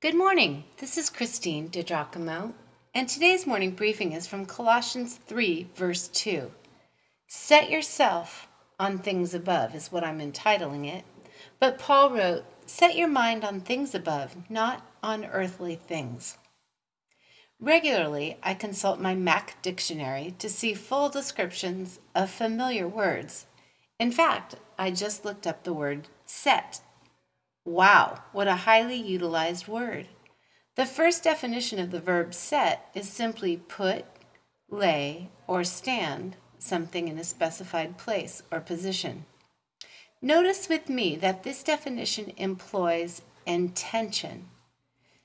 Good morning. This is Christine DiGiacomo, and today's morning briefing is from Colossians 3, verse 2. Set yourself on things above, is what I'm entitling it. But Paul wrote, Set your mind on things above, not on earthly things. Regularly, I consult my Mac dictionary to see full descriptions of familiar words. In fact, I just looked up the word set Wow, what a highly utilized word. The first definition of the verb set is simply put, lay, or stand something in a specified place or position. Notice with me that this definition employs intention.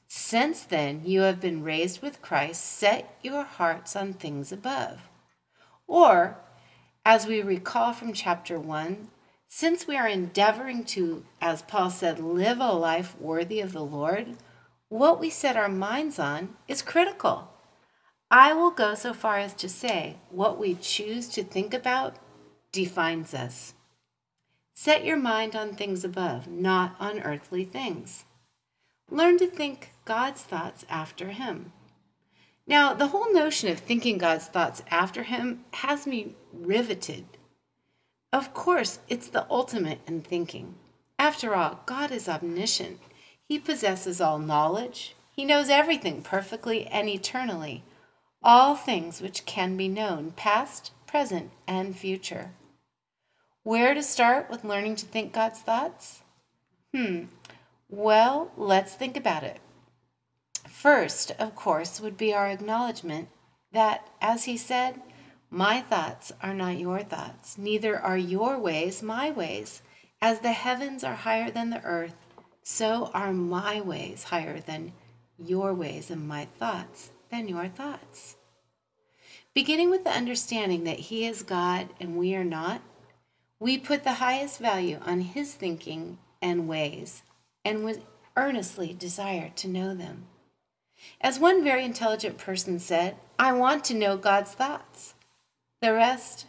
Since then you have been raised with Christ, set your hearts on things above. Or, as we recall from chapter 1, since we are endeavoring to, as Paul said, live a life worthy of the Lord, what we set our minds on is critical. I will go so far as to say what we choose to think about defines us. Set your mind on things above, not on earthly things. Learn to think God's thoughts after Him. Now, the whole notion of thinking God's thoughts after Him has me riveted of course, it's the ultimate in thinking. After all, God is omniscient. He possesses all knowledge. He knows everything perfectly and eternally, all things which can be known, past, present, and future. Where to start with learning to think God's thoughts? Hmm, well, let's think about it. First, of course, would be our acknowledgement that, as he said, my thoughts are not your thoughts, neither are your ways my ways. As the heavens are higher than the earth, so are my ways higher than your ways, and my thoughts than your thoughts. Beginning with the understanding that He is God and we are not, we put the highest value on His thinking and ways, and would earnestly desire to know them. As one very intelligent person said, I want to know God's thoughts. The rest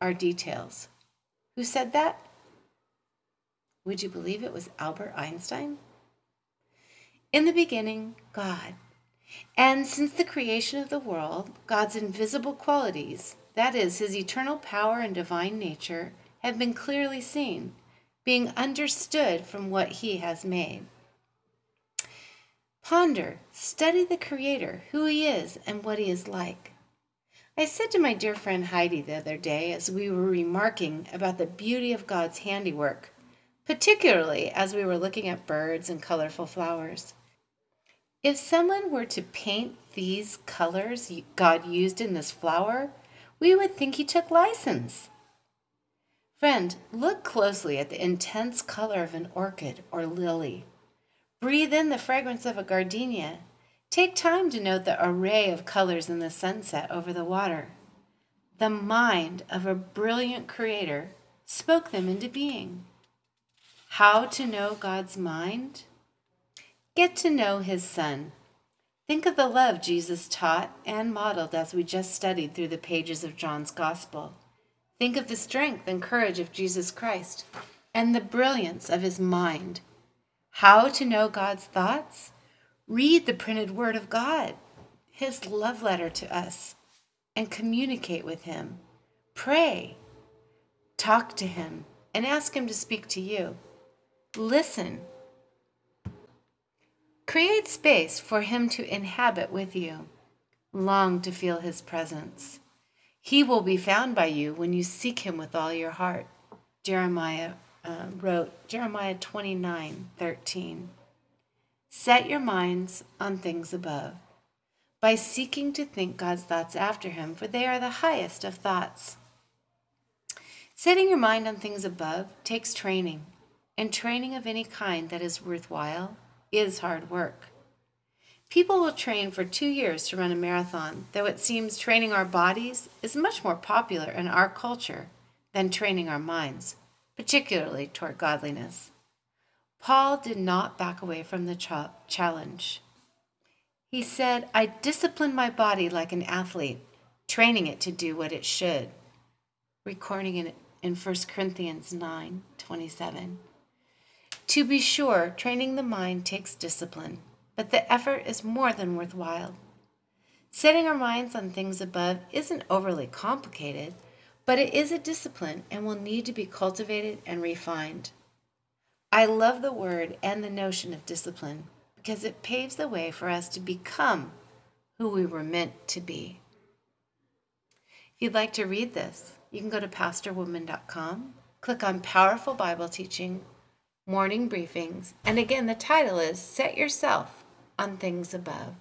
are details. Who said that? Would you believe it was Albert Einstein? In the beginning, God. And since the creation of the world, God's invisible qualities, that is, his eternal power and divine nature, have been clearly seen, being understood from what he has made. Ponder, study the Creator, who he is, and what he is like. I said to my dear friend Heidi the other day as we were remarking about the beauty of God's handiwork, particularly as we were looking at birds and colorful flowers. If someone were to paint these colors God used in this flower, we would think he took license. Friend, look closely at the intense color of an orchid or lily. Breathe in the fragrance of a gardenia Take time to note the array of colors in the sunset over the water. The mind of a brilliant creator spoke them into being. How to know God's mind? Get to know his son. Think of the love Jesus taught and modeled as we just studied through the pages of John's Gospel. Think of the strength and courage of Jesus Christ and the brilliance of his mind. How to know God's thoughts? Read the printed Word of God, His love letter to us, and communicate with Him. Pray, talk to Him, and ask Him to speak to you. Listen. Create space for Him to inhabit with you. Long to feel His presence. He will be found by you when you seek Him with all your heart. Jeremiah uh, wrote, Jeremiah 29 13. Set your minds on things above by seeking to think God's thoughts after Him, for they are the highest of thoughts. Setting your mind on things above takes training, and training of any kind that is worthwhile is hard work. People will train for two years to run a marathon, though it seems training our bodies is much more popular in our culture than training our minds, particularly toward godliness. Paul did not back away from the challenge. He said, I discipline my body like an athlete, training it to do what it should. Recording it in 1 Corinthians 9 27. To be sure, training the mind takes discipline, but the effort is more than worthwhile. Setting our minds on things above isn't overly complicated, but it is a discipline and will need to be cultivated and refined. I love the word and the notion of discipline because it paves the way for us to become who we were meant to be. If you'd like to read this, you can go to pastorwoman.com, click on Powerful Bible Teaching, Morning Briefings, and again, the title is Set Yourself on Things Above.